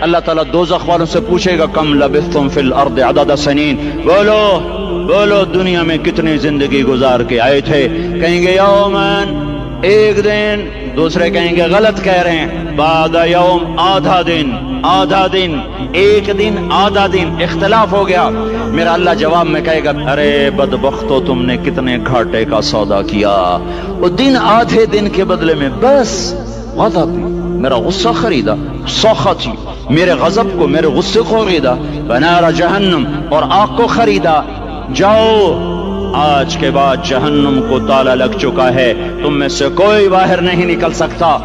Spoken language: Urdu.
اللہ تعالیٰ دوزخ والوں سے پوچھے گا، کم لبثتم فی الارض عدد سنین؟ بولو بولو، دنیا میں کتنی زندگی گزار کے آئے تھے؟ کہیں گے یومن ایک دن، دوسرے کہیں گے، غلط کہہ رہے ہیں۔ بعد یوم آدھا دن آدھا دن، ایک دن، آدھا دن، اختلاف ہو گیا۔ میرا اللہ جواب میں کہے گا، ارے بدبختو، تم نے کتنے گھاٹے کا سودا کیا۔ وہ دن آدھے دن کے بدلے میں بس غضب۔ میرا غصہ خریدا سوختی میرے غضب کو میرے غصے کو خریدا بنارا جہنم اور آگ کو خریدا۔ جاؤ، آج کے بعد جہنم کو تالا لگ چکا ہے، تم میں سے کوئی باہر نہیں نکل سکتا۔